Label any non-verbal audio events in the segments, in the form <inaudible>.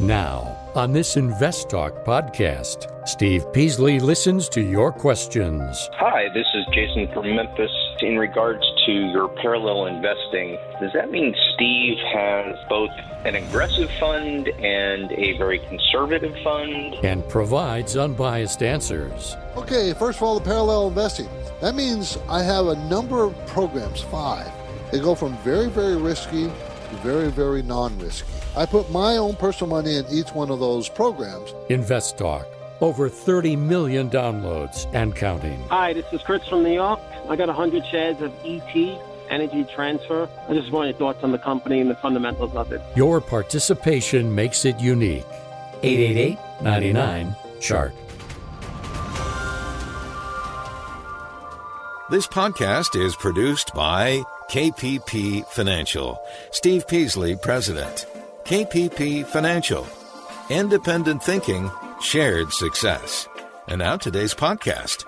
Now, on this Invest Talk podcast, Steve Peasley listens to your questions. Hi, this is Jason from Memphis. In regards to your parallel investing, does that mean Steve has both an aggressive fund and a very conservative fund? And provides unbiased answers. Okay, first of all, the parallel investing. That means I have a number of programs, five. They go from very, very risky to very, very non risky. I put my own personal money in each one of those programs. Invest Talk. Over 30 million downloads and counting. Hi, this is Chris from New York. I got 100 shares of ET, Energy Transfer. I just want your thoughts on the company and the fundamentals of it. Your participation makes it unique. 888 99 Chart. This podcast is produced by KPP Financial. Steve Peasley, President. KPP Financial. Independent thinking, shared success. And now today's podcast.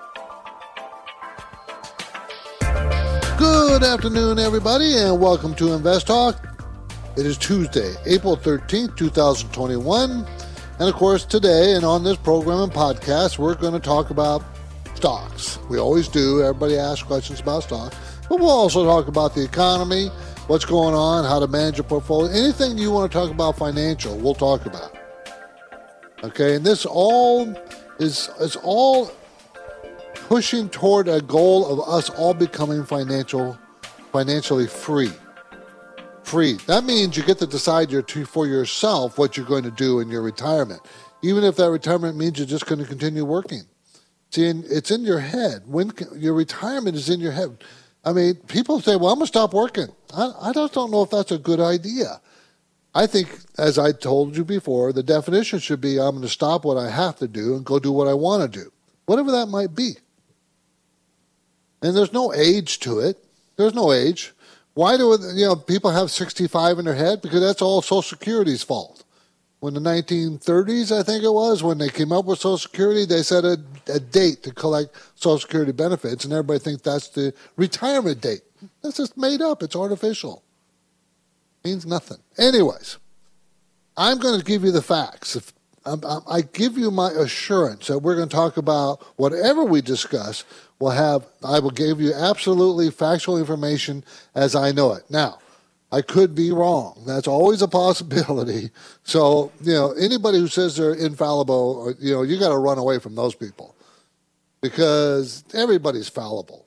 Good afternoon, everybody, and welcome to Invest Talk. It is Tuesday, April 13th, 2021. And of course, today and on this program and podcast, we're going to talk about stocks. We always do. Everybody asks questions about stocks. But we'll also talk about the economy, what's going on, how to manage a portfolio. Anything you want to talk about financial, we'll talk about. Okay, and this all is is all pushing toward a goal of us all becoming financial financially free. Free. That means you get to decide your, for yourself what you're going to do in your retirement. Even if that retirement means you're just going to continue working. See, it's in your head. When your retirement is in your head. I mean, people say, "Well, I'm going to stop working." I, I just don't know if that's a good idea. I think, as I told you before, the definition should be I'm going to stop what I have to do and go do what I want to do, whatever that might be. And there's no age to it. There's no age. Why do you know people have 65 in their head? Because that's all Social Security's fault. When the 1930s, I think it was, when they came up with Social Security, they set a, a date to collect Social Security benefits, and everybody thinks that's the retirement date. That's just made up. It's artificial means nothing. Anyways, I'm going to give you the facts. If I, I give you my assurance that we're going to talk about whatever we discuss. Will have I will give you absolutely factual information as I know it. Now, I could be wrong. That's always a possibility. So you know, anybody who says they're infallible, you know, you got to run away from those people because everybody's fallible.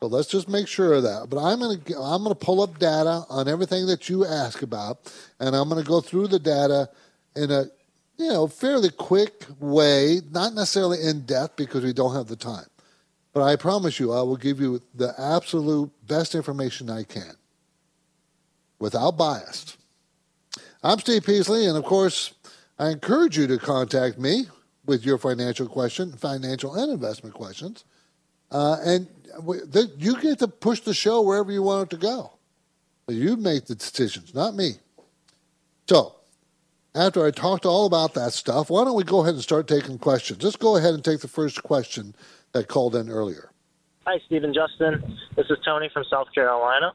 So let's just make sure of that. But I'm going to I'm going to pull up data on everything that you ask about, and I'm going to go through the data in a you know fairly quick way, not necessarily in depth because we don't have the time. But I promise you, I will give you the absolute best information I can, without bias. I'm Steve Peasley, and of course, I encourage you to contact me with your financial question, financial and investment questions. Uh, and you get to push the show wherever you want it to go. You make the decisions, not me. So, after I talked all about that stuff, why don't we go ahead and start taking questions? Let's go ahead and take the first question that called in earlier. Hi, Stephen Justin. This is Tony from South Carolina.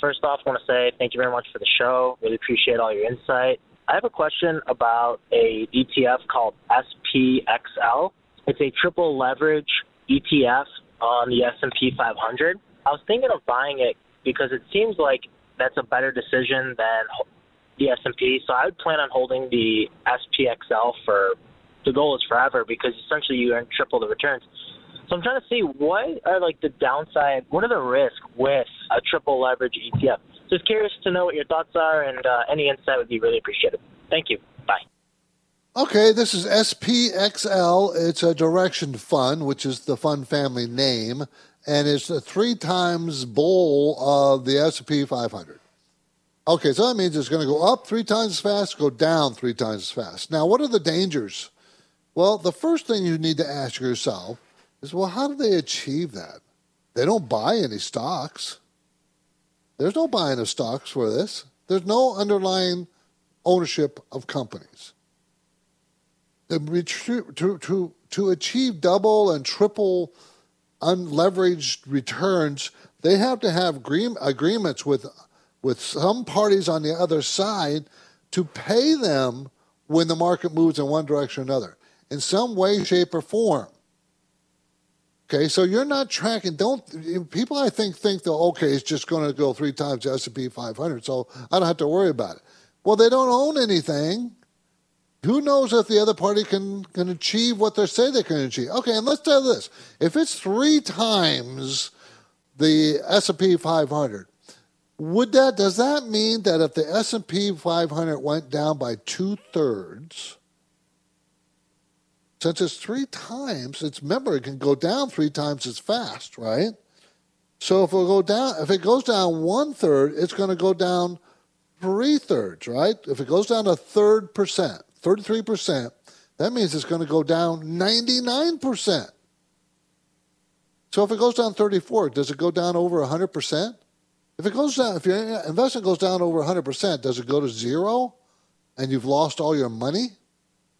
First off, I want to say thank you very much for the show. Really appreciate all your insight. I have a question about a ETF called SPXL. It's a triple leverage ETF on the S&P 500. I was thinking of buying it because it seems like that's a better decision than the S&P. So I would plan on holding the SPXL for the goal is forever because essentially you earn triple the returns. So I'm trying to see what are like the downside, what are the risks with a triple leverage ETF. Just curious to know what your thoughts are, and uh, any insight would be really appreciated. Thank you. Bye. Okay, this is SPXL. It's a Direxion fund, which is the fund family name, and it's a three times bull of the S&P 500. Okay, so that means it's going to go up three times as fast, go down three times as fast. Now, what are the dangers? Well, the first thing you need to ask yourself is, well, how do they achieve that? They don't buy any stocks. There's no buying of stocks for this. There's no underlying ownership of companies to, to, to achieve double and triple unleveraged returns, they have to have agreements with, with some parties on the other side to pay them when the market moves in one direction or another in some way, shape, or form. Okay, so you're not tracking. Don't people? I think think that okay, it's just going to go three times the S and P 500, so I don't have to worry about it. Well, they don't own anything. Who knows if the other party can can achieve what they say they can achieve? Okay, and let's tell this: if it's three times the S and P 500, would that does that mean that if the S and P 500 went down by two thirds? Since it's three times, it's it can go down three times as fast, right? So if it go down, if it goes down one third, it's going to go down three thirds, right? If it goes down a third percent, thirty-three percent, that means it's going to go down ninety-nine percent. So if it goes down thirty-four, does it go down over hundred percent? If it goes down, if your investment goes down over hundred percent, does it go to zero, and you've lost all your money?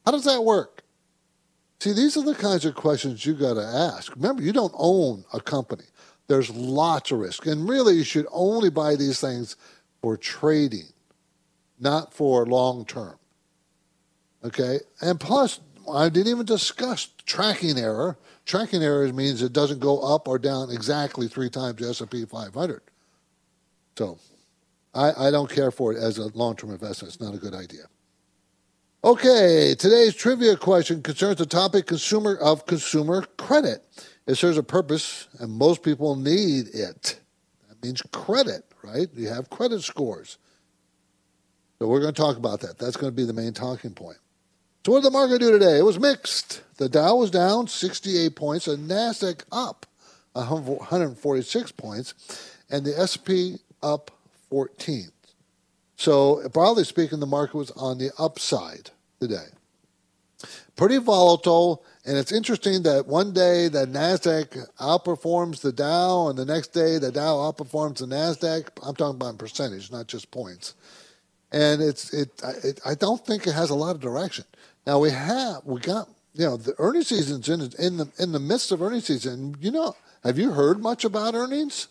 How does that work? See, these are the kinds of questions you got to ask. Remember, you don't own a company. There's lots of risk. And really, you should only buy these things for trading, not for long term. Okay? And plus, I didn't even discuss tracking error. Tracking error means it doesn't go up or down exactly three times the S&P 500. So I, I don't care for it as a long-term investment. It's not a good idea. Okay, today's trivia question concerns the topic consumer of consumer credit. It serves a purpose, and most people need it. That means credit, right? You have credit scores. So we're going to talk about that. That's going to be the main talking point. So what did the market do today? It was mixed. The Dow was down 68 points, the Nasdaq up 146 points, and the SP up 14. So, broadly speaking, the market was on the upside today. Pretty volatile, and it's interesting that one day the Nasdaq outperforms the Dow, and the next day the Dow outperforms the Nasdaq. I'm talking about percentage, not just points. And it's it, it I don't think it has a lot of direction. Now we have we got you know the earnings season's in in the in the midst of earnings season. You know, have you heard much about earnings?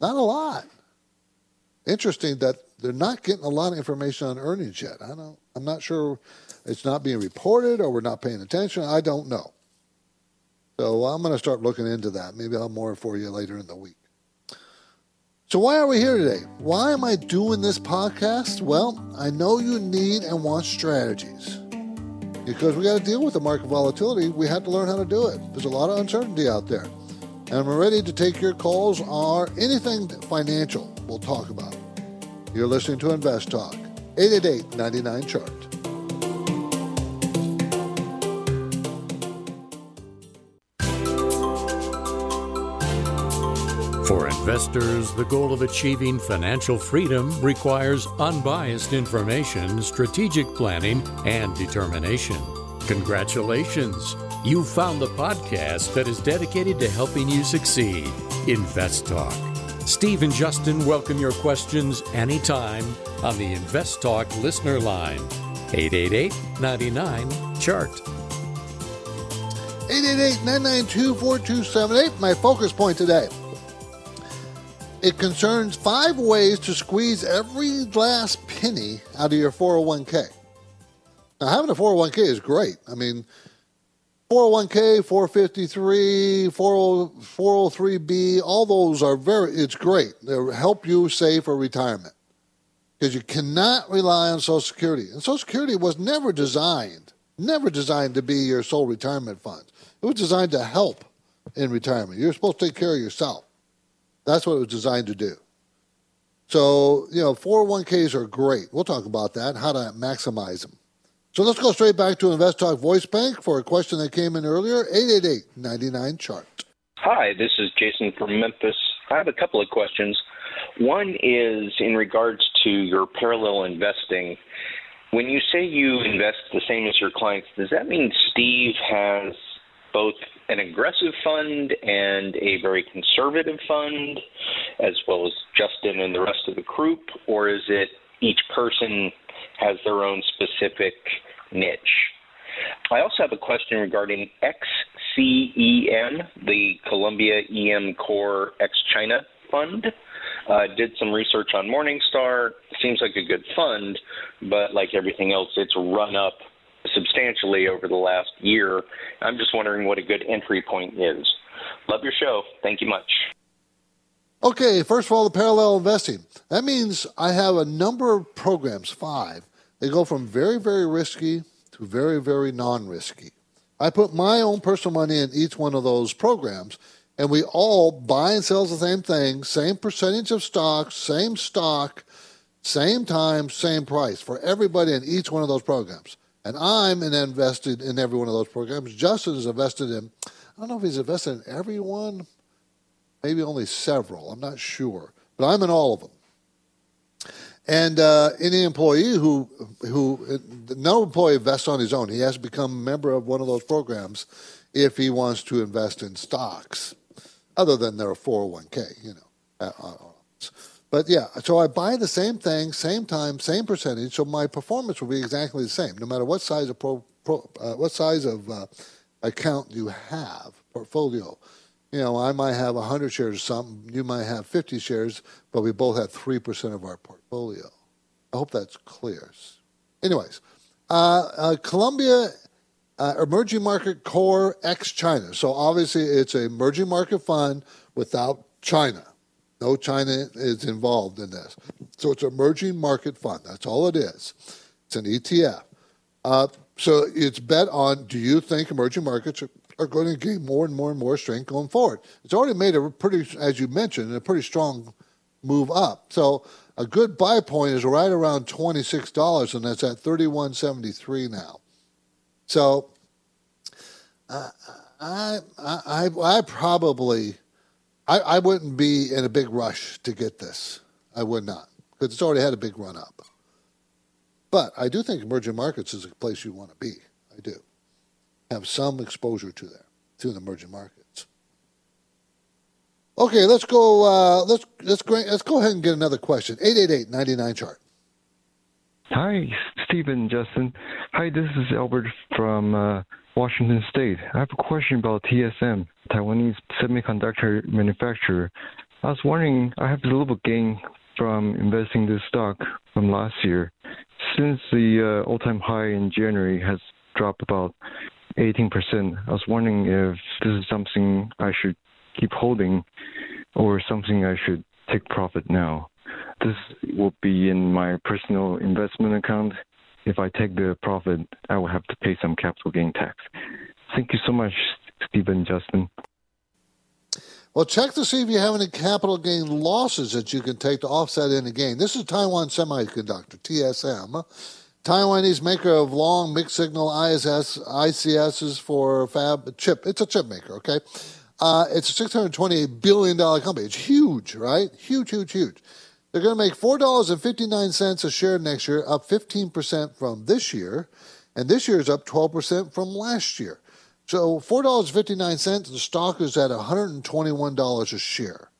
Not a lot. Interesting that they're not getting a lot of information on earnings yet. I don't. I'm not sure it's not being reported or we're not paying attention. I don't know. So I'm going to start looking into that. Maybe I'll have more for you later in the week. So why are we here today? Why am I doing this podcast? Well, I know you need and want strategies. Because we got to deal with the market volatility, we have to learn how to do it. There's a lot of uncertainty out there. And I'm ready to take your calls or anything financial we'll talk about. You're listening to Invest Talk, 888 99 Chart. For investors, the goal of achieving financial freedom requires unbiased information, strategic planning, and determination. Congratulations! You found the podcast that is dedicated to helping you succeed. Invest Talk. Steve and Justin welcome your questions anytime on the Invest Talk listener line. 888 99 Chart. 888 992 4278. My focus point today. It concerns five ways to squeeze every last penny out of your 401k. Now, having a 401k is great. I mean, 401k, 453, 403b, all those are very, it's great. They help you save for retirement because you cannot rely on Social Security. And Social Security was never designed, never designed to be your sole retirement fund. It was designed to help in retirement. You're supposed to take care of yourself. That's what it was designed to do. So, you know, 401ks are great. We'll talk about that, how to maximize them. So let's go straight back to Invest Talk Voice Bank for a question that came in earlier 888 99 chart. Hi, this is Jason from Memphis. I have a couple of questions. One is in regards to your parallel investing. When you say you invest the same as your clients, does that mean Steve has both an aggressive fund and a very conservative fund, as well as Justin and the rest of the group, or is it each person has their own specific niche. I also have a question regarding XCEM, the Columbia EM Core ex China Fund. Uh, did some research on Morningstar. Seems like a good fund, but like everything else, it's run up substantially over the last year. I'm just wondering what a good entry point is. Love your show. Thank you much. Okay, first of all, the parallel investing. That means I have a number of programs, five. They go from very, very risky to very, very non risky. I put my own personal money in each one of those programs, and we all buy and sell the same thing, same percentage of stocks, same stock, same time, same price for everybody in each one of those programs. And I'm invested in every one of those programs. Justin is invested in, I don't know if he's invested in every one maybe only several. I'm not sure, but I'm in all of them. And uh, any employee who who no employee invests on his own. He has to become a member of one of those programs if he wants to invest in stocks, other than their 401k. You know. Uh, uh, but yeah, so I buy the same thing, same time, same percentage. So my performance will be exactly the same, no matter what size of pro, pro uh, what size of uh, account you have, portfolio you know, I might have 100 shares or something, you might have 50 shares, but we both have 3% of our portfolio. I hope that's clear. Anyways, uh, uh, Columbia uh, Emerging Market Core ex China. So obviously, it's an emerging market fund without China. No China is involved in this. So it's an emerging market fund. That's all it is. It's an ETF. Uh, so it's bet on do you think emerging markets are going to gain more and more and more strength going forward. It's already made a pretty, as you mentioned, a pretty strong move up. So a good buy point is right around twenty six dollars, and that's at thirty one seventy three now. So uh, I, I I probably I, I wouldn't be in a big rush to get this. I would not because it's already had a big run up. But I do think emerging markets is a place you want to be. I do have some exposure to there, to the emerging markets. Okay, let's go. Uh, let's let's go, let's go ahead and get another question. 888-99 chart. Hi, Stephen, Justin. Hi, this is Albert from uh, Washington State. I have a question about TSM, Taiwanese semiconductor manufacturer. I was wondering, I have a little gain from investing this stock from last year. Since the uh, all-time high in January has dropped about 18%. I was wondering if this is something I should keep holding or something I should take profit now. This will be in my personal investment account. If I take the profit, I will have to pay some capital gain tax. Thank you so much, Stephen Justin. Well, check to see if you have any capital gain losses that you can take to offset any gain. This is Taiwan Semiconductor, TSM. Taiwanese maker of long mixed signal ISS ICSs for fab chip. It's a chip maker, okay? Uh, it's a $628 billion company. It's huge, right? Huge, huge, huge. They're going to make $4.59 a share next year, up 15% from this year. And this year is up 12% from last year. So $4.59, the stock is at $121 a share.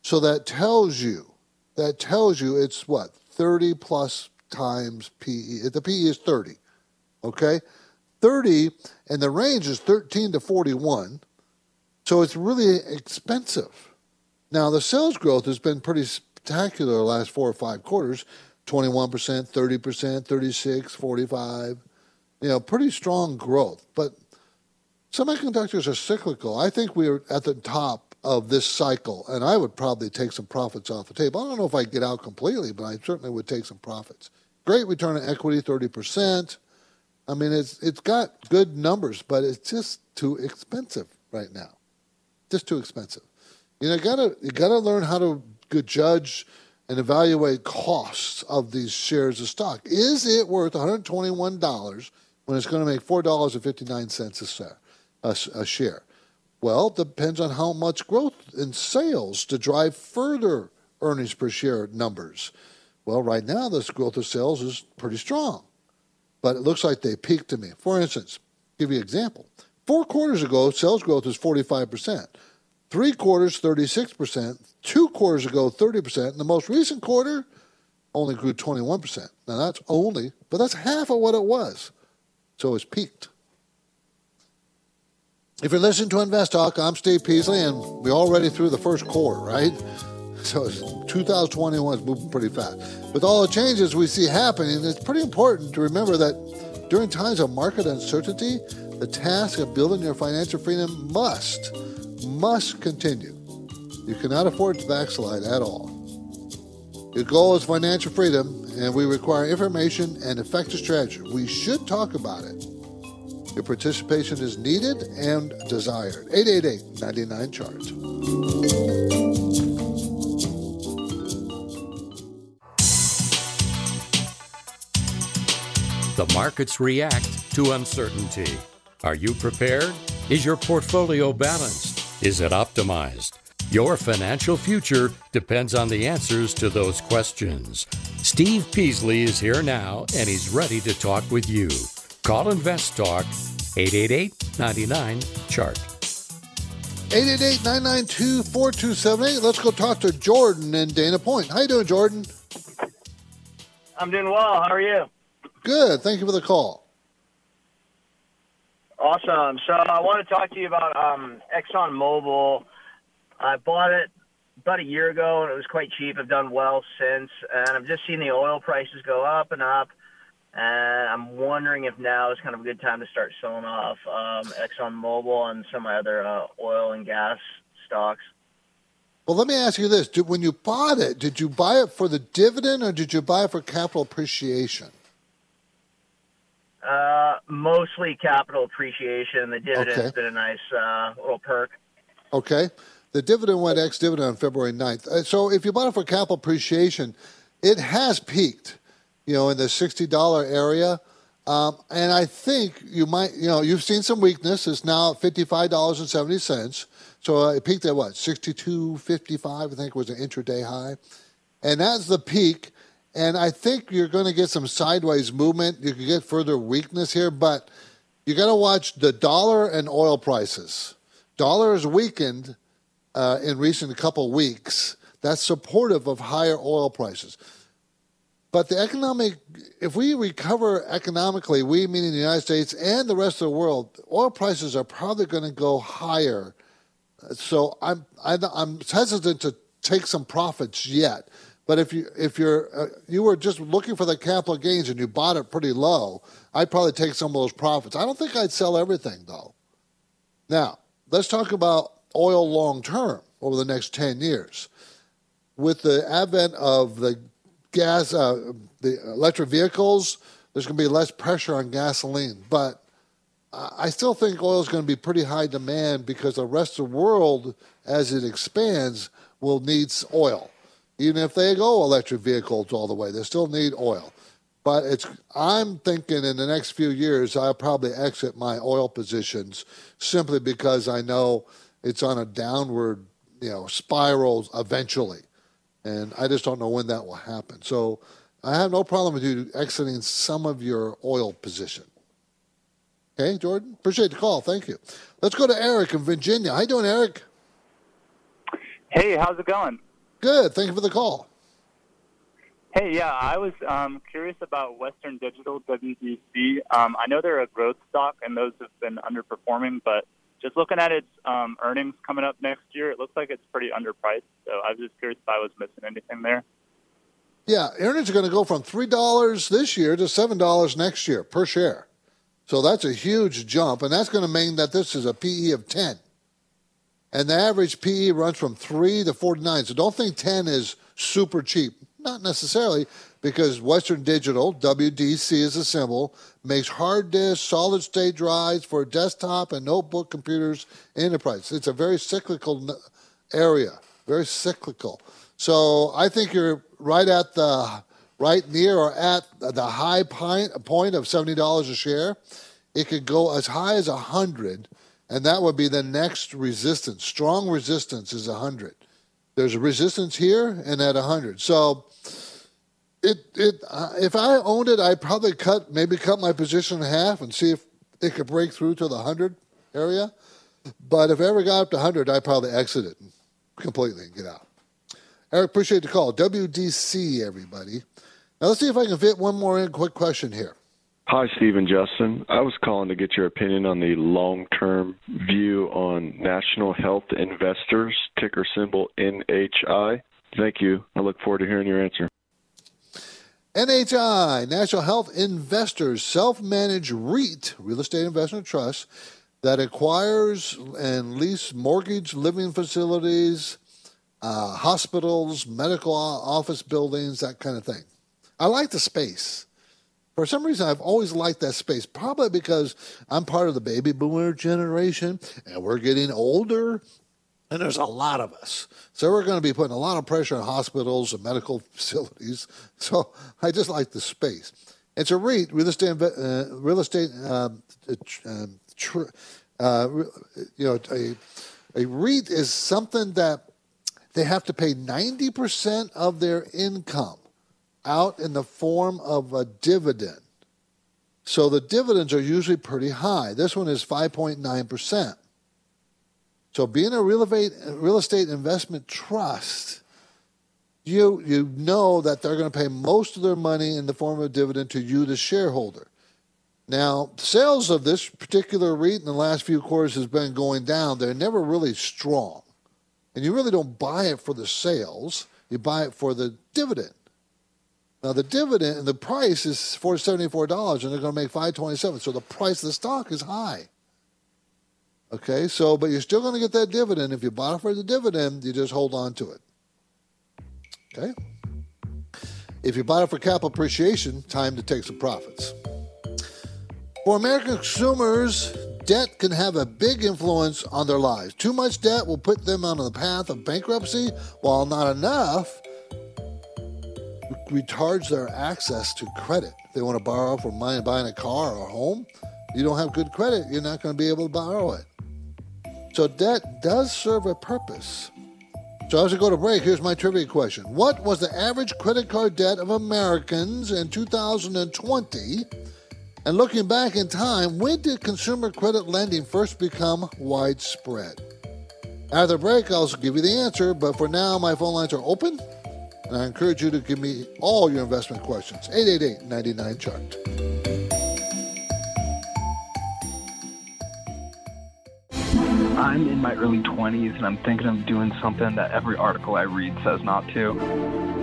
So that tells you, that tells you it's what, 30 plus times PE. The PE is 30. Okay? 30, and the range is 13 to 41. So it's really expensive. Now, the sales growth has been pretty spectacular the last four or five quarters 21%, 30%, 36, 45. You know, pretty strong growth. But semiconductors are cyclical. I think we're at the top of this cycle, and I would probably take some profits off the table. I don't know if I'd get out completely, but I certainly would take some profits. Great return on equity, 30%. I mean, it's it's got good numbers, but it's just too expensive right now. Just too expensive. You know, you gotta you gotta learn how to judge and evaluate costs of these shares of stock. Is it worth $121 when it's going to make $4.59 a, share? Well, depends on how much growth in sales to drive further earnings per share numbers. Well, right now, this growth of sales is pretty strong, but it looks like they peaked to me. For instance, give you an example. Four quarters ago, sales growth was 45%. Three quarters, 36%. Two quarters ago, 30%. And the most recent quarter only grew 21%. Now, that's only, but that's half of what it was. So it's peaked. If you're listening to Invest Talk, I'm Steve Peasley, and we're already through the first quarter, right? So 2021 is moving pretty fast. With all the changes we see happening, it's pretty important to remember that during times of market uncertainty, the task of building your financial freedom must, must continue. You cannot afford to backslide at all. Your goal is financial freedom, and we require information and effective strategy. We should talk about it. Your participation is needed and desired. 888 99 Chart. The markets react to uncertainty. Are you prepared? Is your portfolio balanced? Is it optimized? Your financial future depends on the answers to those questions. Steve Peasley is here now and he's ready to talk with you. Call Invest Talk 888 99 Chart. 888 992 4278. Let's go talk to Jordan and Dana Point. How you doing, Jordan? I'm doing well. How are you? Good. Thank you for the call. Awesome. So I want to talk to you about um, Exxon Mobil. I bought it about a year ago, and it was quite cheap. I've done well since, and I've just seen the oil prices go up and up. And I'm wondering if now is kind of a good time to start selling off um, Exxon Mobil and some of my other uh, oil and gas stocks. Well, let me ask you this: When you bought it, did you buy it for the dividend, or did you buy it for capital appreciation? Uh, mostly capital appreciation. The dividend's Okay. been a nice uh, little perk. Okay. The dividend went ex dividend on February 9th. Uh, So if you bought it for capital appreciation, it has peaked, you know, in the $60 area. Um, and I think you might, you know, you've seen some weakness. It's now at $55.70. So uh, it peaked at what, 62.55, I think was an intraday high. And that's the peak. And I think you're going to get some sideways movement. You could get further weakness here, but you got to watch the dollar and oil prices. Dollar has weakened uh, in recent couple weeks. That's supportive of higher oil prices. But the economic, if we recover economically, we meaning the United States and the rest of the world, oil prices are probably going to go higher. So I'm I'm hesitant to take some profits yet. But if you if you're uh, you were just looking for the capital gains and you bought it pretty low, I'd probably take some of those profits. I don't think I'd sell everything though. Now let's talk about oil long term over the next ten years. With the advent of the gas, uh, the electric vehicles, there's going to be less pressure on gasoline. But I still think oil is going to be pretty high demand because the rest of the world, as it expands, will need oil. Even if they go electric vehicles all the way, they still need oil. But it's I'm thinking in the next few years I'll probably exit my oil positions simply because I know it's on a downward, you know, spiral eventually. And I just don't know when that will happen. So I have no problem with you exiting some of your oil position. Okay, Jordan? Appreciate the call. Thank you. Let's go to Eric in Virginia. How you doing, Eric? Hey, how's it going? Good. Thank you for the call. Hey, yeah, I was um, curious about Western Digital WDC. Um, I know they're a growth stock, and those have been underperforming, but just looking at its um, earnings coming up next year, it looks like it's pretty underpriced. So I was just curious if I was missing anything there. Yeah, earnings are going to go from three dollars this year to seven dollars next year per share. So that's a huge jump, and that's going to mean that this is a PE of ten, and the average PE runs from three to forty nine. So don't think ten is super cheap. Not necessarily, because Western Digital (WDC) is a symbol makes hard disk, solid state drives for desktop and notebook computers enterprise. It's a very cyclical area, very cyclical. So I think you're right at the right near or at the high point of seventy dollars a share. It could go as high as a hundred, and that would be the next resistance. Strong resistance is a hundred. There's a resistance here and at a hundred. So it it uh, if I owned it, I'd probably cut maybe cut my position in half and see if it could break through to the hundred area. But if it ever got up to hundred, I'd probably exit it completely and get out. Eric, appreciate the call. WDC, everybody. Now let's see if I can fit one more in. Quick question here. Hi, Stephen Justin. I was calling to get your opinion on the long term view on National Health Investors, ticker symbol NHI. Thank you. I look forward to hearing your answer. NHI, National Health Investors, self managed REIT, real estate investment trust, that acquires and lease mortgage living facilities, uh, hospitals, medical office buildings, that kind of thing. I like the space. For some reason, I've always liked that space, probably because I'm part of the baby boomer generation and we're getting older and there's a lot of us. So we're going to be putting a lot of pressure on hospitals and medical <laughs> facilities. So I just like the space. It's a REIT, real estate, uh, real estate, um, um, tr- uh, you know, a, a REIT is something that they have to pay 90% of their income out in the form of a dividend. So the dividends are usually pretty high. This one is 5.9%. So being a real estate, investment trust, you, you know that they're going to pay most of their money in the form of dividend to you, the shareholder. Now, sales of this particular REIT in the last few quarters has been going down. They're never really strong. And you really don't buy it for the sales, you buy it for the dividend. Now the dividend and the price is four seventy four dollars, and they're going to make five twenty seven. So the price of the stock is high. Okay, so but you're still going to get that dividend. If you bought it for the dividend, you just hold on to it. Okay. If you bought it for capital appreciation, time to take some profits. For American consumers, debt can have a big influence on their lives. Too much debt will put them on the path of bankruptcy, while not enough retards their access to credit. If they want to borrow for money buying a car or a home, you don't have good credit, you're not going to be able to borrow it. So debt does serve a purpose. So as we go to break, here's my trivia question. What was the average credit card debt of Americans in 2020? And looking back in time, when did consumer credit lending first become widespread? After the break, I'll give you the answer, but for now, my phone lines are open, and I encourage you to give me all your investment questions. 888 99 Chart. I'm in my early 20s and I'm thinking of doing something that every article I read says not to.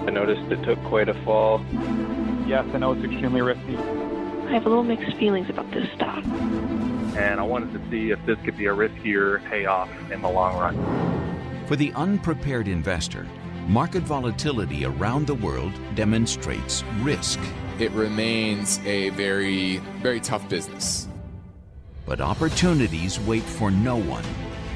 I noticed it took quite a fall. Yes, I know it's extremely risky. I have a little mixed feelings about this stock. And I wanted to see if this could be a riskier payoff in the long run. For the unprepared investor, market volatility around the world demonstrates risk. It remains a very, very tough business. But opportunities wait for no one.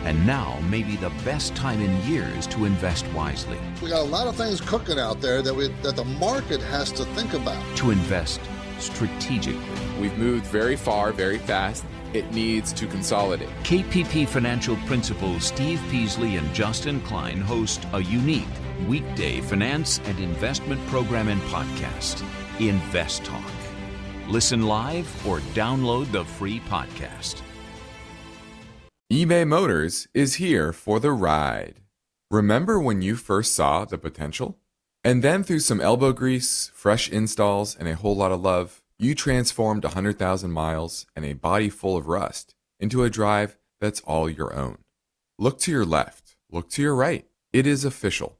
And now may be the best time in years to invest wisely. We got a lot of things cooking out there that we that the market has to think about. To invest strategically. We've moved very far, very fast. It needs to consolidate. KPP Financial Principals Steve Peasley and Justin Klein host a unique weekday finance and investment program and podcast, Invest Talk. Listen live or download the free podcast. eBay Motors is here for the ride. Remember when you first saw the potential? And then through some elbow grease, fresh installs, and a whole lot of love, you transformed 100,000 miles and a body full of rust into a drive that's all your own. Look to your left, look to your right. It is official.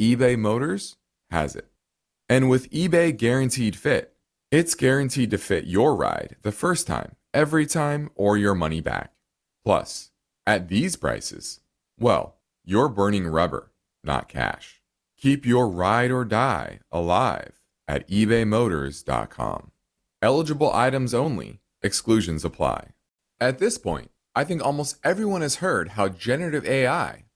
eBay Motors has it. And with eBay Guaranteed Fit, it's guaranteed to fit your ride the first time, every time, or your money back. Plus, at these prices, well, you're burning rubber, not cash. Keep your ride or die alive at ebaymotors.com. Eligible items only, exclusions apply. At this point, I think almost everyone has heard how generative AI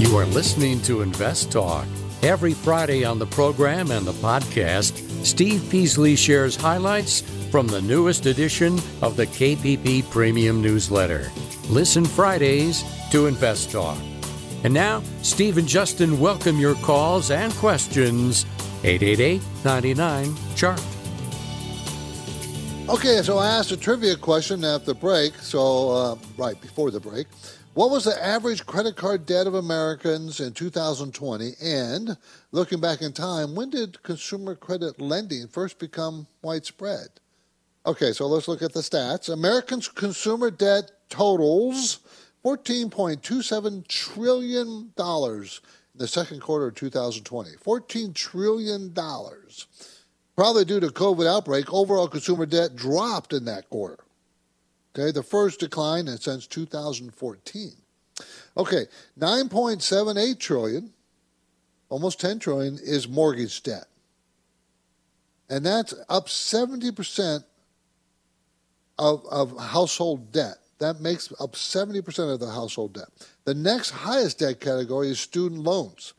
You are listening to Invest Talk. Every Friday on the program and the podcast, Steve Peasley shares highlights from the newest edition of the KPP Premium Newsletter. Listen Fridays to Invest Talk. And now, Steve and Justin welcome your calls and questions. 888 99 Chart. Okay, so I asked a trivia question at the break, so uh, right before the break. What was the average credit card debt of Americans in 2020? And looking back in time, when did consumer credit lending first become widespread? Okay, so let's look at the stats. Americans' consumer debt totals $14.27 trillion in the second quarter of 2020. $14 trillion. Probably due to COVID outbreak, overall consumer debt dropped in that quarter. Okay, the first decline since 2014. Okay, 9.78 trillion, almost 10 trillion, is mortgage debt. And that's up 70% of, of household debt. That makes up 70% of the household debt. The next highest debt category is student loans,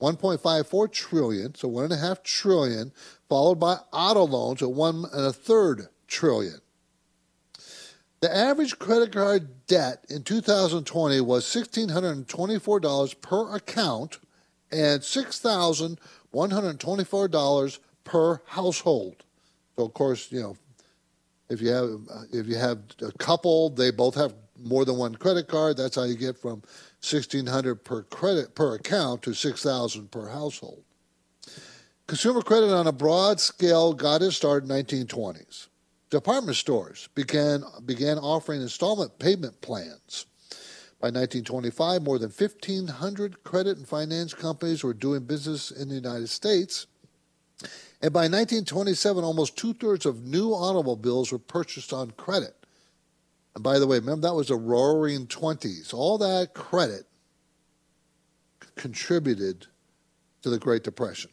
1.54 trillion, so one and a half trillion, followed by auto loans at one and a third trillion. The average credit card debt in 2020 was $1,624 per account and $6,124 per household. So, of course, you know, if you have if you have a couple, they both have more than one credit card. That's how you get from 1600 per credit per account to 6000 per household. Consumer credit on a broad scale got its start in 1920s. Department stores began began offering installment payment plans. By 1925, more than 1,500 credit and finance companies were doing business in the United States. And by 1927, almost two thirds of new automobiles were purchased on credit. And by the way, remember that was the roaring 20s. All that credit contributed to the Great Depression.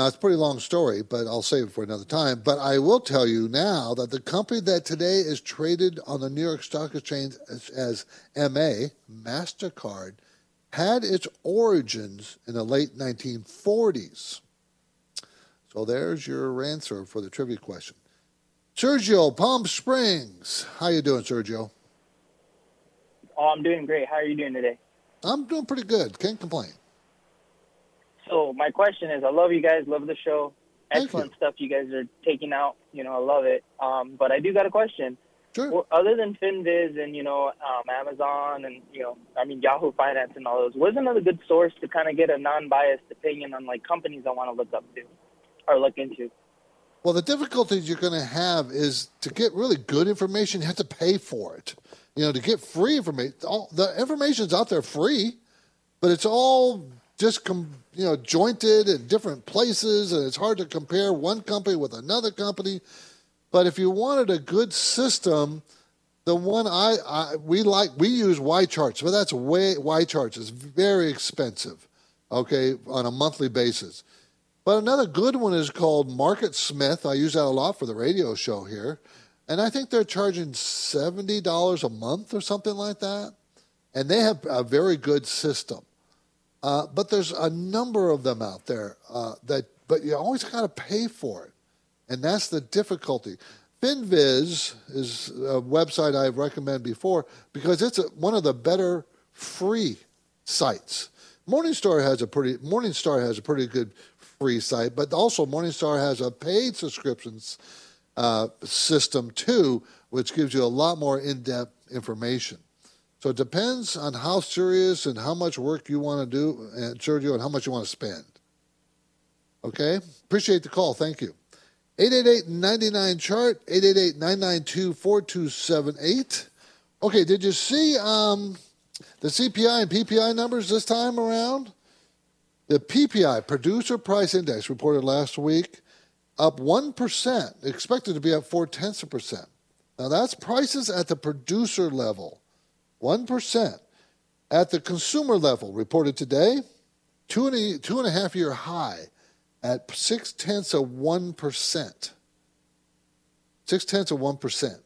Now, it's a pretty long story, but I'll save it for another time. But I will tell you now that the company that today is traded on the New York Stock Exchange as, as MA, MasterCard, had its origins in the late 1940s. So there's your answer for the trivia question. Sergio, Palm Springs. How you doing, Sergio? Oh, I'm doing great. How are you doing today? I'm doing pretty good. Can't complain. So my question is, I love you guys, love the show. Thank Excellent stuff you guys are taking out. You know, I love it. Um, but I do got a question. Sure. Well, other than FinViz and you know um, Amazon and you know I mean Yahoo Finance and all those, what's another good source to kind of get a non-biased opinion on like companies I want to look up to or look into? Well, the difficulties you're going to have is to get really good information, you have to pay for it. You know, to get free information, all, the information's out there free, but it's all just com, you know jointed in different places, and it's hard to compare one company with another company. But if you wanted a good system, the one I, I we like we use YCharts, but that's way YCharts is very expensive, okay, on a monthly basis. But another good one is called MarketSmith. I use that a lot for the radio show here. And I think they're charging $70 a month or something like that. and they have a very good system. Uh, but there's a number of them out there uh, that, but you always got to pay for it, and that's the difficulty. FinViz is a website I've recommended before because it's a, one of the better free sites. Morningstar has a pretty Morningstar has a pretty good free site, but also Morningstar has a paid subscriptions uh, system too, which gives you a lot more in-depth information. So it depends on how serious and how much work you want to do, and Sergio, and how much you want to spend. Okay, appreciate the call. Thank you. 888-99 chart 888-992-4278. Okay, did you see um, the CPI and PPI numbers this time around? The PPI, Producer Price Index, reported last week, up 1%, expected to be up 4 tenths of percent. Now that's prices at the producer level, 1%. At the consumer level, reported today, two and a, two and a half year high at six tenths of 1%. Six tenths of 1%.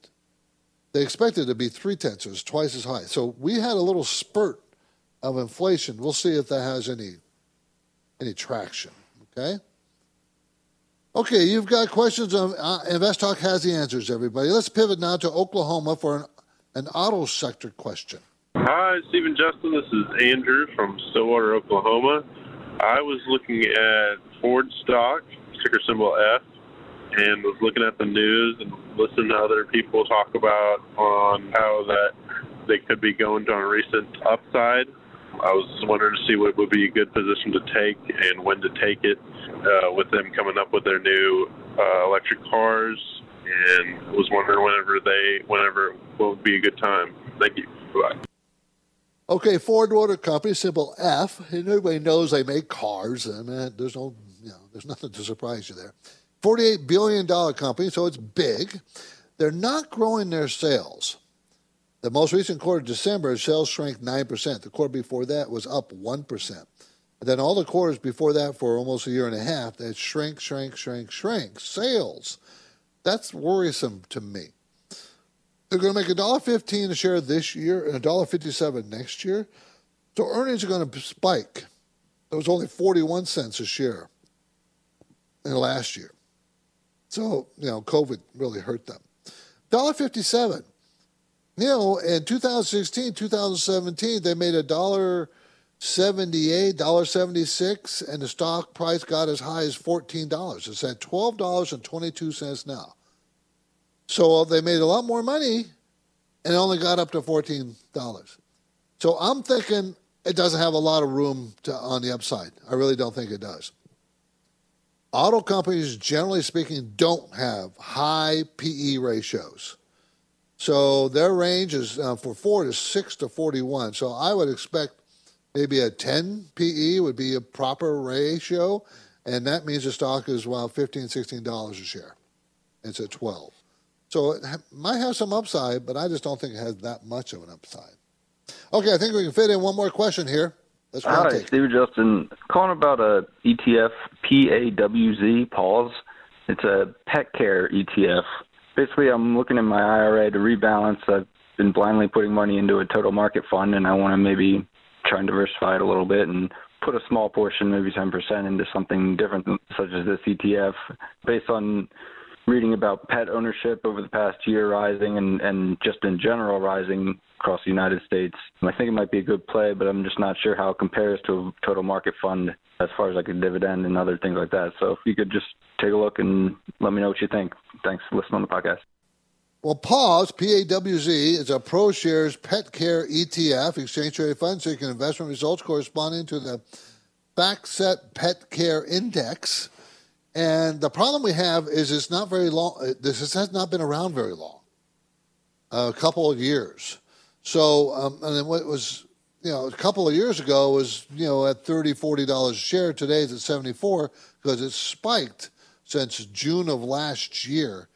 They expected to be three tenths, was twice as high. So we had a little spurt of inflation. We'll see if that has any any traction. Okay. Okay, you've got questions on uh, Invest Talk has the answers. Everybody, let's pivot now to Oklahoma for an, an auto sector question. Hi, Stephen Justin. This is Andrew from Stillwater, Oklahoma. I was looking at Ford stock, ticker symbol F, and was looking at the news and listening to other people talk about on how that they could be going on a recent upside. I was wondering to see what would be a good position to take and when to take it uh, with them coming up with their new uh, electric cars and was wondering whenever they whenever would be a good time. Thank you. Bye. Okay, Ford Motor Company, symbol F, and everybody knows they make cars. I mean, uh, there's no, you know, there's nothing to surprise you there. $48 billion company, so it's big. They're not growing their sales. The most recent quarter, December, sales shrank 9%. The quarter before that was up 1%. And then all the quarters before that for almost a year and a half, they shrank, shrank, shrank, shrank. Sales. That's worrisome to me. They're going to make $1.15 a share this year and $1.57 next year. So earnings are going to spike. It was only 41 cents a share in last year. So, you know, COVID really hurt them. $1.57. You know, in 2016, 2017, they made a dollar 78, dollar 76, and the stock price got as high as $14. It's at $12.22 now. So they made a lot more money and only got up to $14. So I'm thinking it doesn't have a lot of room to, on the upside. I really don't think it does. Auto companies, generally speaking, don't have high PE ratios. So their range is uh, for Ford is 6 to 41. So I would expect maybe a 10 PE would be a proper ratio. And that means the stock is well, 15 $16 a share. It's at 12. So it might have some upside, but I just don't think it has that much of an upside. Okay, I think we can fit in one more question here. That's Hi, take. Steve Justin. Calling about a ETF PAWZ pause. It's a pet care ETF. Basically, I'm looking in my IRA to rebalance. I've been blindly putting money into a total market fund, and I want to maybe try and diversify it a little bit and put a small portion, maybe 10%, into something different, such as this ETF, based on reading about pet ownership over the past year rising and, and just in general rising across the United States. I think it might be a good play, but I'm just not sure how it compares to a total market fund as far as like a dividend and other things like that. So if you could just take a look and let me know what you think. Thanks for listening on the podcast. Well, PAWZ, P-A-W-Z, is a ProShares Pet Care ETF, exchange traded fund So, seeking investment results corresponding to the FactSet Pet Care Index. And the problem we have is it's not very long. This has not been around very long, a couple of years. So, um, and then what was, you know, a couple of years ago was, you know, at $30, $40 a share. Today it's at 74 because it's spiked since June of last year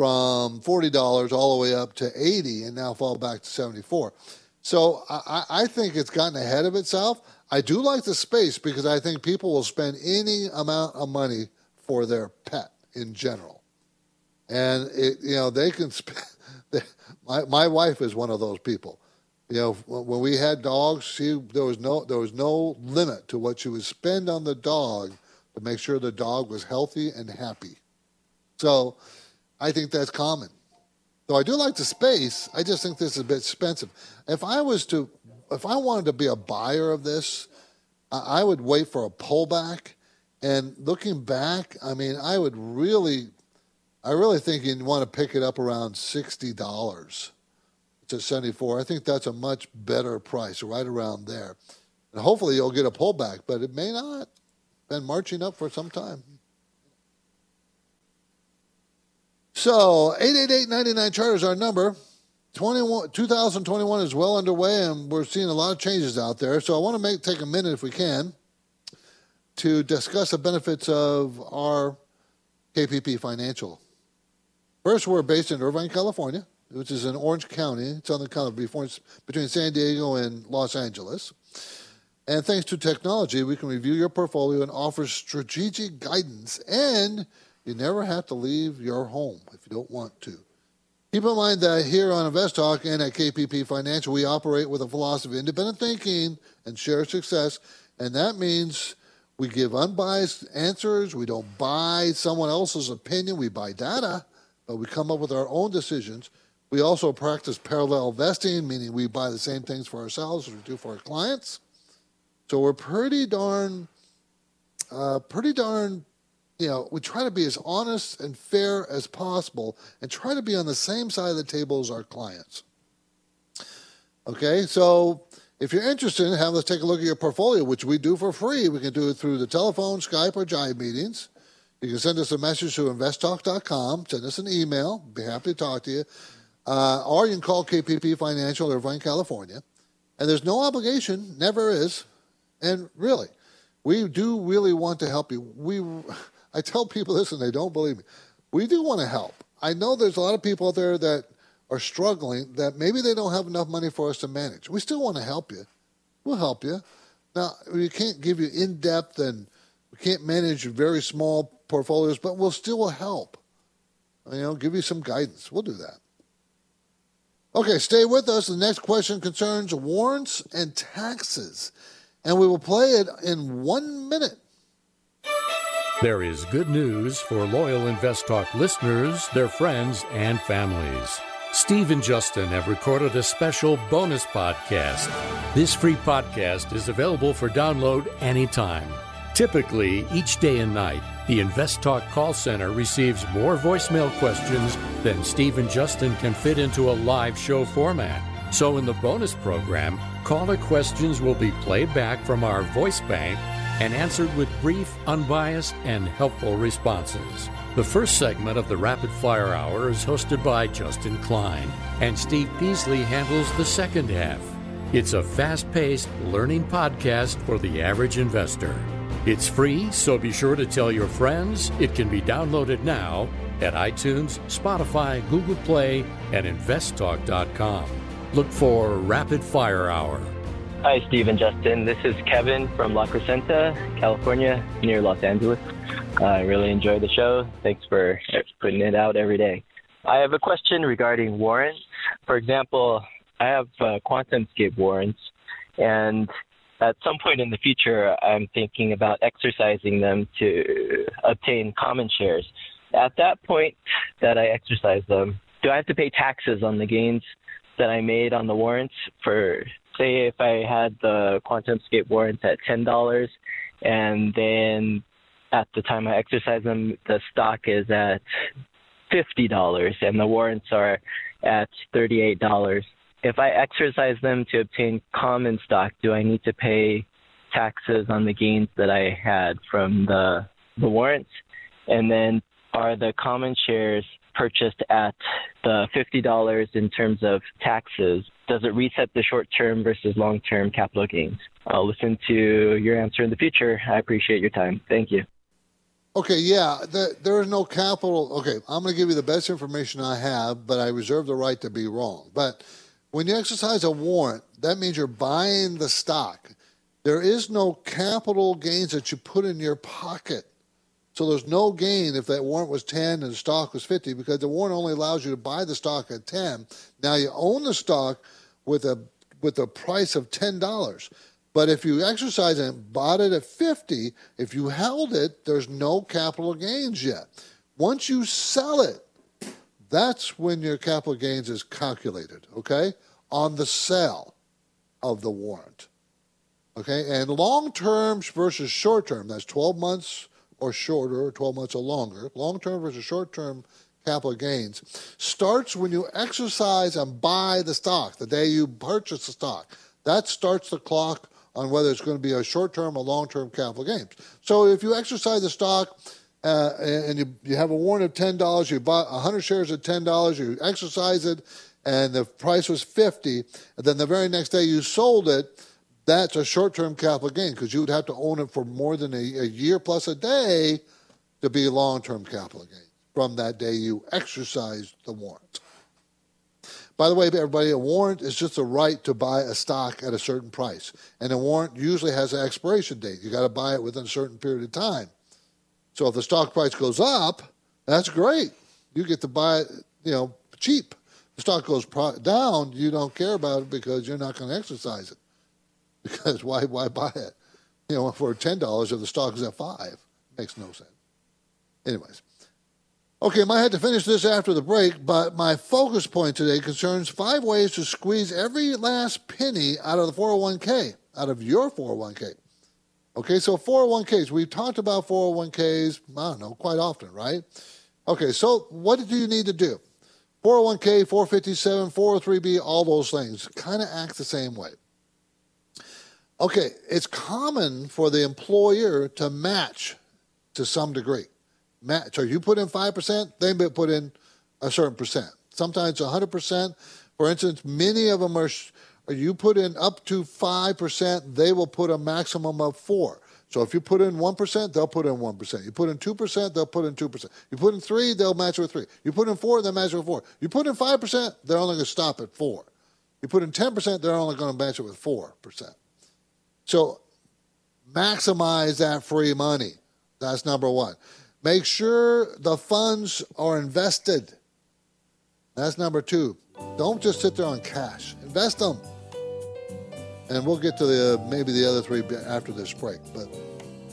from $40 all the way up to 80 and now fall back to 74. So I, I think it's gotten ahead of itself. I do like the space because I think people will spend any amount of money for their pet in general. And it, you know, they can. Sp- <laughs> my my wife is one of those people. You know, when we had dogs, she there was no there was no limit to what she would spend on the dog to make sure the dog was healthy and happy. So, I think that's common. Though I do like the space. I just think this is a bit expensive. If I was to, if I wanted to be a buyer of this, I would wait for a pullback. And looking back, I mean, I would really, I really think you'd want to pick it up around sixty dollars to seventy four. I think that's a much better price, right around there. And hopefully you'll get a pullback, but it may not. Been marching up for some time. So 888-99 chart is our number. 21, 2021 is well underway, and we're seeing a lot of changes out there. So I want to make take a minute, if we can, to discuss the benefits of our KPP Financial. First, we're based in Irvine, California, which is in Orange County. It's on the kind of between San Diego and Los Angeles. And thanks to technology, we can review your portfolio and offer strategic guidance and – you never have to leave your home if you don't want to. Keep in mind that here on Invest Talk and at KPP Financial, we operate with a philosophy of independent thinking and share success. And that means we give unbiased answers. We don't buy someone else's opinion. We buy data, but we come up with our own decisions. We also practice parallel investing, meaning we buy the same things for ourselves as we do for our clients. So we're pretty darn, uh, pretty darn you know, we try to be as honest and fair as possible and try to be on the same side of the table as our clients. Okay, so if you're interested in having us take a look at your portfolio, which we do for free, we can do it through the telephone, Skype, or Jive meetings. You can send us a message to investtalk.com, send us an email, be happy to talk to you. Uh, or you can call KPP Financial, Irvine, California. And there's no obligation, never is. And really, we do really want to help you. We I tell people this and they don't believe me. We do want to help. I know there's a lot of people out there that are struggling that maybe they don't have enough money for us to manage. We still want to help you. We'll help you. Now, we can't give you in depth and we can't manage very small portfolios, but we'll still help. You know, give you some guidance. We'll do that. Okay, stay with us. The next question concerns warrants and taxes, and we will play it in one minute. There is good news for loyal Invest Talk listeners, their friends, and families. Steve and Justin have recorded a special bonus podcast. This free podcast is available for download anytime. Typically, each day and night, the Invest Talk call center receives more voicemail questions than Steve and Justin can fit into a live show format. So, in the bonus program, caller questions will be played back from our voice bank and answered with brief, unbiased, and helpful responses. The first segment of the Rapid Fire Hour is hosted by Justin Klein, and Steve Peasley handles the second half. It's a fast paced learning podcast for the average investor. It's free, so be sure to tell your friends. It can be downloaded now at iTunes, Spotify, Google Play, and investtalk.com. Look for Rapid Fire Hour. Hi, Steve and Justin. This is Kevin from La Crescenta, California, near Los Angeles. I really enjoy the show. Thanks for putting it out every day. I have a question regarding warrants. For example, I have uh, QuantumScape warrants, and at some point in the future, I'm thinking about exercising them to obtain common shares. At that point that I exercise them, do I have to pay taxes on the gains that I made on the warrants for say if I had the QuantumScape warrants at ten dollars, and then at the time I exercise them, the stock is at fifty dollars, and the warrants are at thirty-eight dollars. If I exercise them to obtain common stock, do I need to pay taxes on the gains that I had from the the warrants? And then are the common shares purchased at the $50 in terms of taxes, does it reset the short term versus long term capital gains? I'll listen to your answer in the future. I appreciate your time. Thank you. Okay, yeah, the, there is no capital. Okay, I'm going to give you the best information I have, but I reserve the right to be wrong. But when you exercise a warrant, that means you're buying the stock. There is no capital gains that you put in your pocket so there's no gain if that warrant was 10 and the stock was 50 because the warrant only allows you to buy the stock at 10. Now you own the stock with a with a price of $10. But if you exercise and bought it at 50, if you held it, there's no capital gains yet. Once you sell it, that's when your capital gains is calculated, okay? On the sale of the warrant. Okay? And long term versus short term, that's 12 months or shorter, or 12 months or longer. Long term versus short term capital gains starts when you exercise and buy the stock, the day you purchase the stock. That starts the clock on whether it's going to be a short term or long term capital gains. So if you exercise the stock uh, and you, you have a warrant of $10, you bought 100 shares at $10, you exercise it, and the price was 50 and then the very next day you sold it, that's a short term capital gain because you would have to own it for more than a, a year plus a day to be long term capital gain from that day you exercised the warrant. By the way, everybody, a warrant is just a right to buy a stock at a certain price. And a warrant usually has an expiration date. You got to buy it within a certain period of time. So if the stock price goes up, that's great. You get to buy it, you know, cheap. If the stock goes down, you don't care about it because you're not going to exercise it. <laughs> Because why why buy it? You know, for ten dollars if the stock is at five. Makes no sense. Anyways. Okay, I have to finish this after the break, but my focus point today concerns five ways to squeeze every last penny out of the 401k, out of your 401k. Okay, so 401ks, we've talked about 401ks, I don't know, quite often, right? Okay, so what do you need to do? 401k, 457, 403b, all those things kind of act the same way. Okay, it's common for the employer to match to some degree match. So you put in 5%, they may put in a certain percent. Sometimes 100%. For instance, many of them are, you put in up to 5%, they will put a maximum of 4 So if you put in 1%, they'll put in 1%. You put in 2%, they'll put in 2%. You put in 3, they'll match with 3. You put in 4, they'll match it with 4. You put in 5%, they're only going to stop at 4. You put in 10%, they're only going to match it with 4%. So maximize that free money. That's number one. Make sure the funds are invested. That's number two. Don't just sit there on cash. Invest them. And we'll get to the maybe the other three after this break, but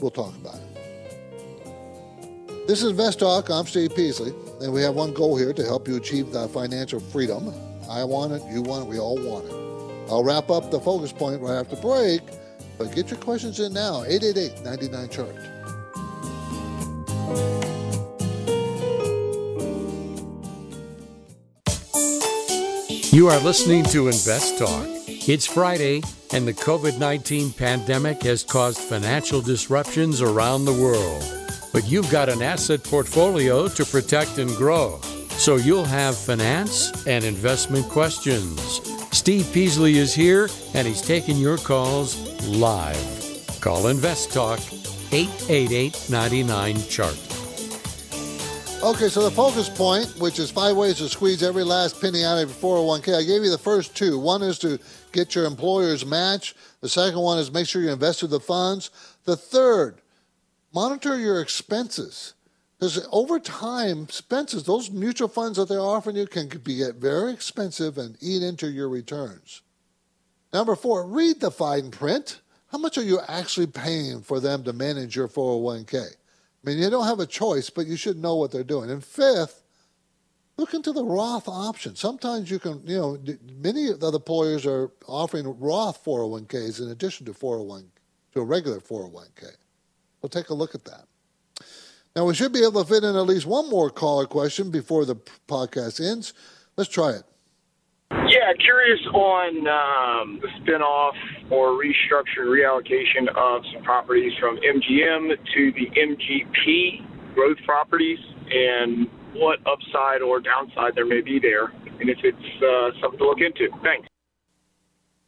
we'll talk about it. This is Invest Talk. I'm Steve Peasley, and we have one goal here to help you achieve the financial freedom. I want it, you want it, we all want it. I'll wrap up the focus point right after break, but get your questions in now. 888 99 chart. You are listening to Invest Talk. It's Friday, and the COVID 19 pandemic has caused financial disruptions around the world. But you've got an asset portfolio to protect and grow. So you'll have finance and investment questions. Steve Peasley is here, and he's taking your calls live. Call Invest Talk 888 99 Chart. Okay, so the focus point, which is five ways to squeeze every last penny out of your 401k, I gave you the first two. One is to get your employer's match. The second one is make sure you invested the funds. The third, monitor your expenses. Because over time, expenses, those mutual funds that they're offering you can get very expensive and eat into your returns. Number four, read the fine print. How much are you actually paying for them to manage your 401k? I mean, you don't have a choice, but you should know what they're doing. And fifth, look into the Roth option. Sometimes you can, you know, many of the employers are offering Roth 401ks in addition to 401 to a regular 401k. We'll take a look at that. Now we should be able to fit in at least one more caller question before the podcast ends. Let's try it. Yeah, curious on um, the spinoff or restructured reallocation of some properties from MGM to the MGP growth properties and what upside or downside there may be there, and if it's uh, something to look into. Thanks.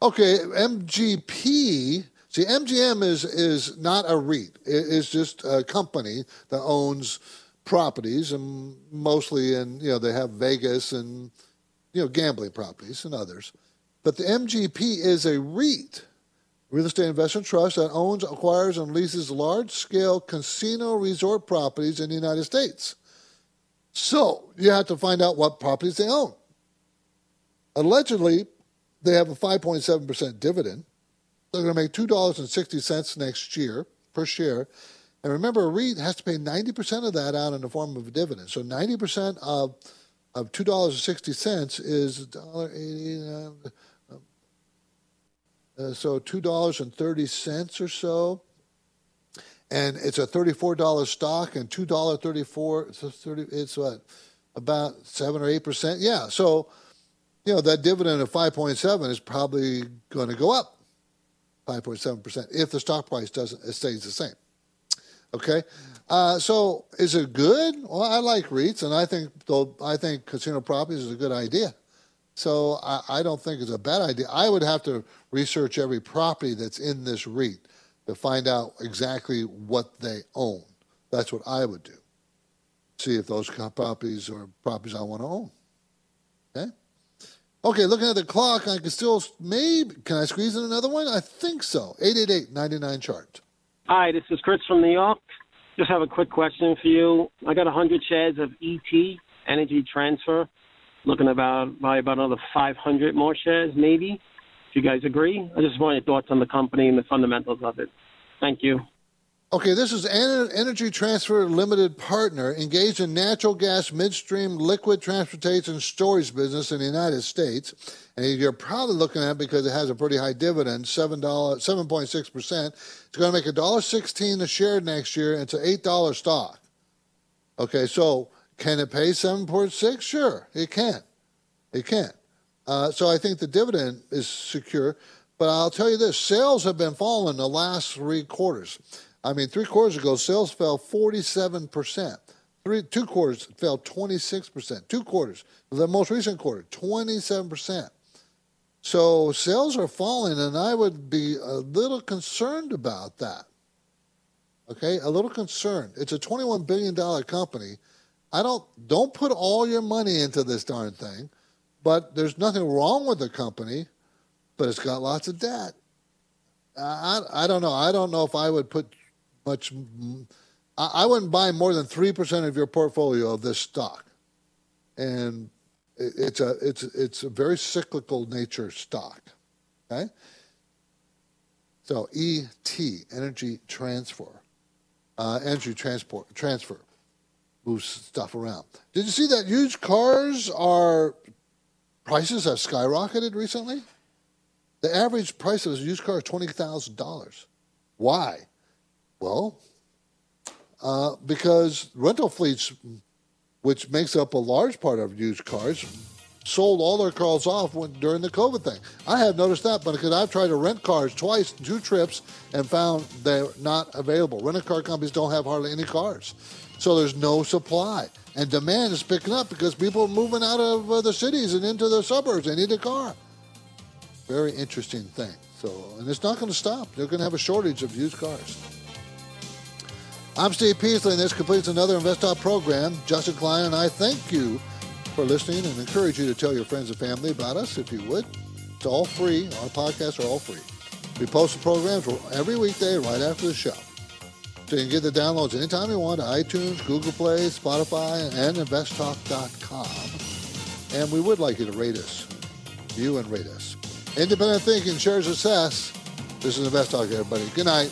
Okay, MGP. See, MGM is is not a REIT. It's just a company that owns properties, and mostly in you know they have Vegas and you know, gambling properties and others. But the MGP is a REIT, real estate investment trust that owns, acquires, and leases large scale casino resort properties in the United States. So you have to find out what properties they own. Allegedly, They have a 5.7% dividend. They're going to make $2.60 next year per share. And remember, a REIT has to pay 90% of that out in the form of a dividend. So 90% of, of $2.60 is $1.80. Uh, uh, so $2.30 or so. And it's a $34 stock and $2.34. So 30, it's what? About 7 or 8%. Yeah. So, you know, that dividend of 5.7 is probably going to go up 5.7% if the stock price doesn't, it stays the same. Okay, uh, so is it good? Well, I like REITs, and I think though I think casino properties is a good idea. So I, I, don't think it's a bad idea. I would have to research every property that's in this REIT to find out exactly what they own. That's what I would do. See if those properties are properties I want to own. Okay. Okay, looking at the clock, I can still maybe can I squeeze in another one? I think so. 888-99 chart. Hi, this is Chris from New York. Just have a quick question for you. I got 100 shares of ET Energy Transfer. Looking about buy about another 500 more shares, maybe. If you guys agree, I just want your thoughts on the company and the fundamentals of it. Thank you. Okay, this is Energy Transfer Limited Partner engaged in natural gas midstream liquid transportation storage business in the United States. And you're probably looking at it because it has a pretty high dividend, $7, 7.6%. It's going to make $1.16 a share next year, and it's an $8 stock. Okay, so can it pay 7.6? Sure, it can. It can. Uh, so I think the dividend is secure. But I'll tell you this sales have been falling the last three quarters. I mean, three quarters ago, sales fell 47%. Three, two quarters fell 26%. Two quarters, the most recent quarter, 27%. So sales are falling, and I would be a little concerned about that. Okay, a little concerned. It's a $21 billion company. I don't don't put all your money into this darn thing, but there's nothing wrong with the company, but it's got lots of debt. I, I don't know. I don't know if I would put much. I wouldn't buy more than three percent of your portfolio of this stock, and it's a it's it's a very cyclical nature stock. Okay. So ET energy transfer, uh, energy transport transfer moves stuff around. Did you see that used cars are prices have skyrocketed recently? The average price of a used car is twenty thousand dollars. Why? Well, uh, because rental fleets, which makes up a large part of used cars, sold all their cars off when, during the COVID thing. I have noticed that, but because I've tried to rent cars twice, two trips, and found they're not available. Rental car companies don't have hardly any cars. So there's no supply. And demand is picking up because people are moving out of uh, the cities and into the suburbs. They need a car. Very interesting thing. So, and it's not going to stop. They're going to have a shortage of used cars. I'm Steve Peasley, and this completes another InvestTalk program. Justin Klein and I thank you for listening and encourage you to tell your friends and family about us if you would. It's all free. Our podcasts are all free. We post the programs every weekday right after the show. So you can get the downloads anytime you want to iTunes, Google Play, Spotify, and investtalk.com. And we would like you to rate us, view and rate us. Independent thinking shares success. This is InvestTalk, everybody. Good night.